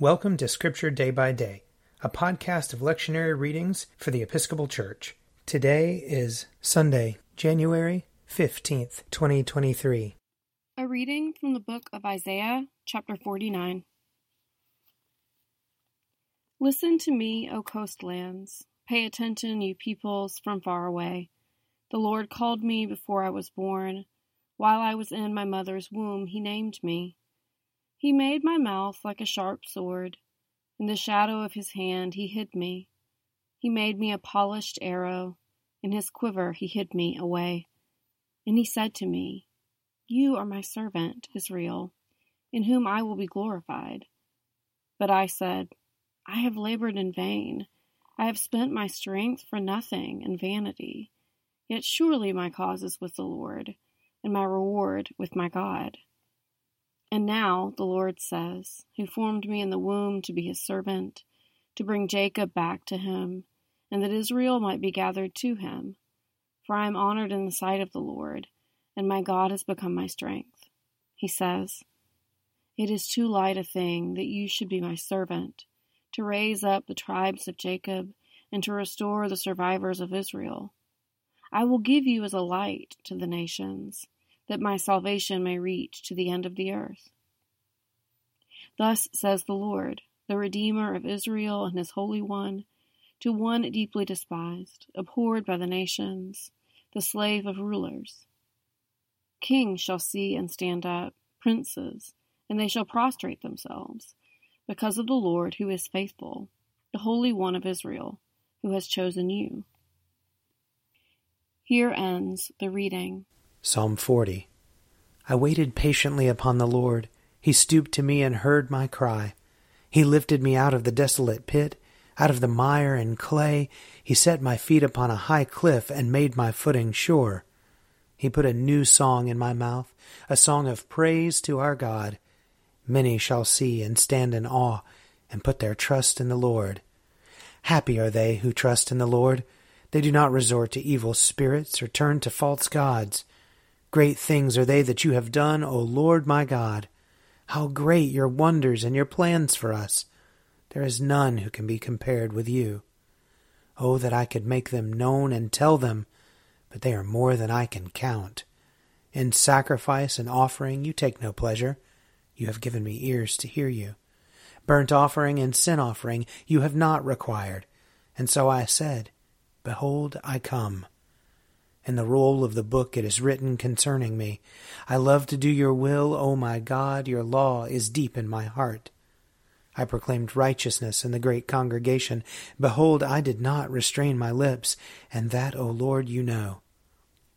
Welcome to Scripture Day by Day, a podcast of lectionary readings for the Episcopal Church. Today is Sunday, January 15th, 2023. A reading from the book of Isaiah, chapter 49. Listen to me, O coastlands. Pay attention, you peoples from far away. The Lord called me before I was born. While I was in my mother's womb, he named me. He made my mouth like a sharp sword. In the shadow of his hand he hid me. He made me a polished arrow. In his quiver he hid me away. And he said to me, You are my servant, Israel, in whom I will be glorified. But I said, I have labored in vain. I have spent my strength for nothing in vanity. Yet surely my cause is with the Lord, and my reward with my God. And now, the Lord says, who formed me in the womb to be his servant, to bring Jacob back to him, and that Israel might be gathered to him. For I am honored in the sight of the Lord, and my God has become my strength. He says, It is too light a thing that you should be my servant, to raise up the tribes of Jacob, and to restore the survivors of Israel. I will give you as a light to the nations that my salvation may reach to the end of the earth. Thus says the Lord, the Redeemer of Israel and his Holy One, to one deeply despised, abhorred by the nations, the slave of rulers. Kings shall see and stand up, princes, and they shall prostrate themselves, because of the Lord who is faithful, the Holy One of Israel, who has chosen you. Here ends the reading. Psalm 40 I waited patiently upon the Lord. He stooped to me and heard my cry. He lifted me out of the desolate pit, out of the mire and clay. He set my feet upon a high cliff and made my footing sure. He put a new song in my mouth, a song of praise to our God. Many shall see and stand in awe and put their trust in the Lord. Happy are they who trust in the Lord. They do not resort to evil spirits or turn to false gods. Great things are they that you have done, O Lord my God. How great your wonders and your plans for us! There is none who can be compared with you. Oh, that I could make them known and tell them, but they are more than I can count. In sacrifice and offering you take no pleasure. You have given me ears to hear you. Burnt offering and sin offering you have not required. And so I said, Behold, I come. In the roll of the book it is written concerning me. I love to do your will, O my God, your law is deep in my heart. I proclaimed righteousness in the great congregation. Behold, I did not restrain my lips, and that, O Lord, you know.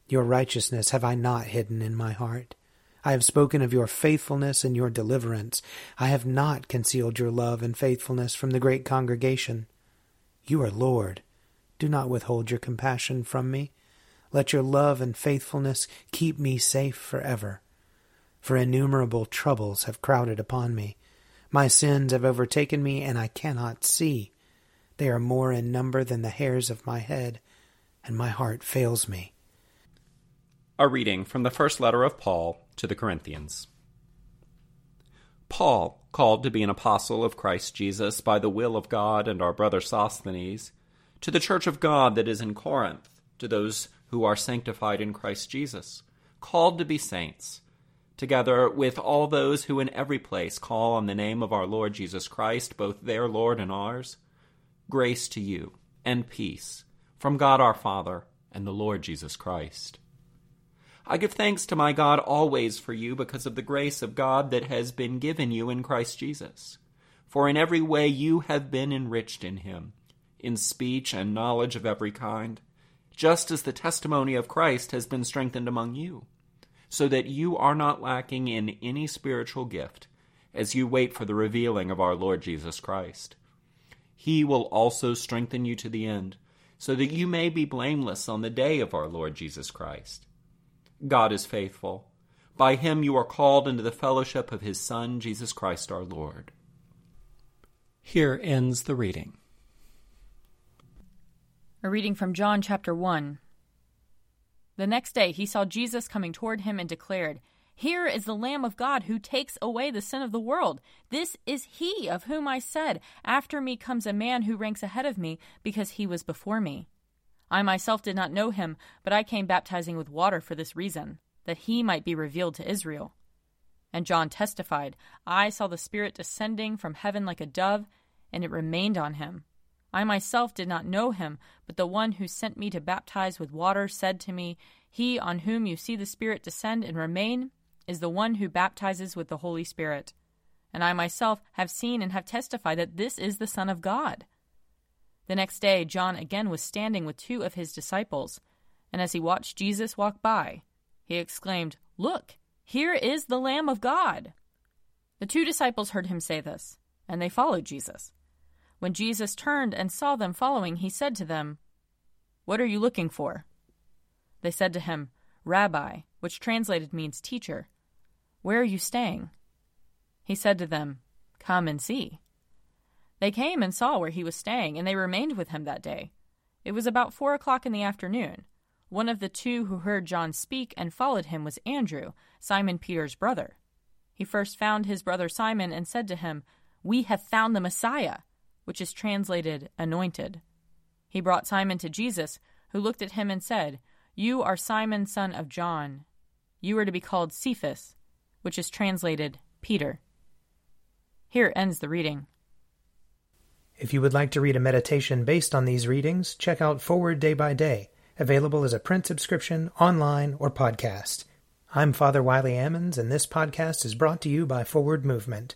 Your righteousness have I not hidden in my heart. I have spoken of your faithfulness and your deliverance. I have not concealed your love and faithfulness from the great congregation. You are Lord. Do not withhold your compassion from me. Let your love and faithfulness keep me safe forever. For innumerable troubles have crowded upon me. My sins have overtaken me, and I cannot see. They are more in number than the hairs of my head, and my heart fails me. A reading from the first letter of Paul to the Corinthians. Paul, called to be an apostle of Christ Jesus by the will of God and our brother Sosthenes, to the church of God that is in Corinth, to those who are sanctified in Christ Jesus, called to be saints, together with all those who in every place call on the name of our Lord Jesus Christ, both their Lord and ours, grace to you and peace from God our Father and the Lord Jesus Christ. I give thanks to my God always for you because of the grace of God that has been given you in Christ Jesus. For in every way you have been enriched in him, in speech and knowledge of every kind just as the testimony of Christ has been strengthened among you, so that you are not lacking in any spiritual gift as you wait for the revealing of our Lord Jesus Christ. He will also strengthen you to the end, so that you may be blameless on the day of our Lord Jesus Christ. God is faithful. By him you are called into the fellowship of his Son, Jesus Christ our Lord. Here ends the reading. A reading from John chapter 1. The next day he saw Jesus coming toward him and declared, Here is the Lamb of God who takes away the sin of the world. This is he of whom I said, After me comes a man who ranks ahead of me, because he was before me. I myself did not know him, but I came baptizing with water for this reason, that he might be revealed to Israel. And John testified, I saw the Spirit descending from heaven like a dove, and it remained on him. I myself did not know him, but the one who sent me to baptize with water said to me, He on whom you see the Spirit descend and remain is the one who baptizes with the Holy Spirit. And I myself have seen and have testified that this is the Son of God. The next day, John again was standing with two of his disciples, and as he watched Jesus walk by, he exclaimed, Look, here is the Lamb of God. The two disciples heard him say this, and they followed Jesus. When Jesus turned and saw them following, he said to them, What are you looking for? They said to him, Rabbi, which translated means teacher. Where are you staying? He said to them, Come and see. They came and saw where he was staying, and they remained with him that day. It was about four o'clock in the afternoon. One of the two who heard John speak and followed him was Andrew, Simon Peter's brother. He first found his brother Simon and said to him, We have found the Messiah, which is translated anointed. He brought Simon to Jesus, who looked at him and said, You are Simon, son of John. You are to be called Cephas which is translated Peter. Here ends the reading. If you would like to read a meditation based on these readings, check out Forward Day by Day, available as a print subscription, online, or podcast. I'm Father Wiley Ammons, and this podcast is brought to you by Forward Movement.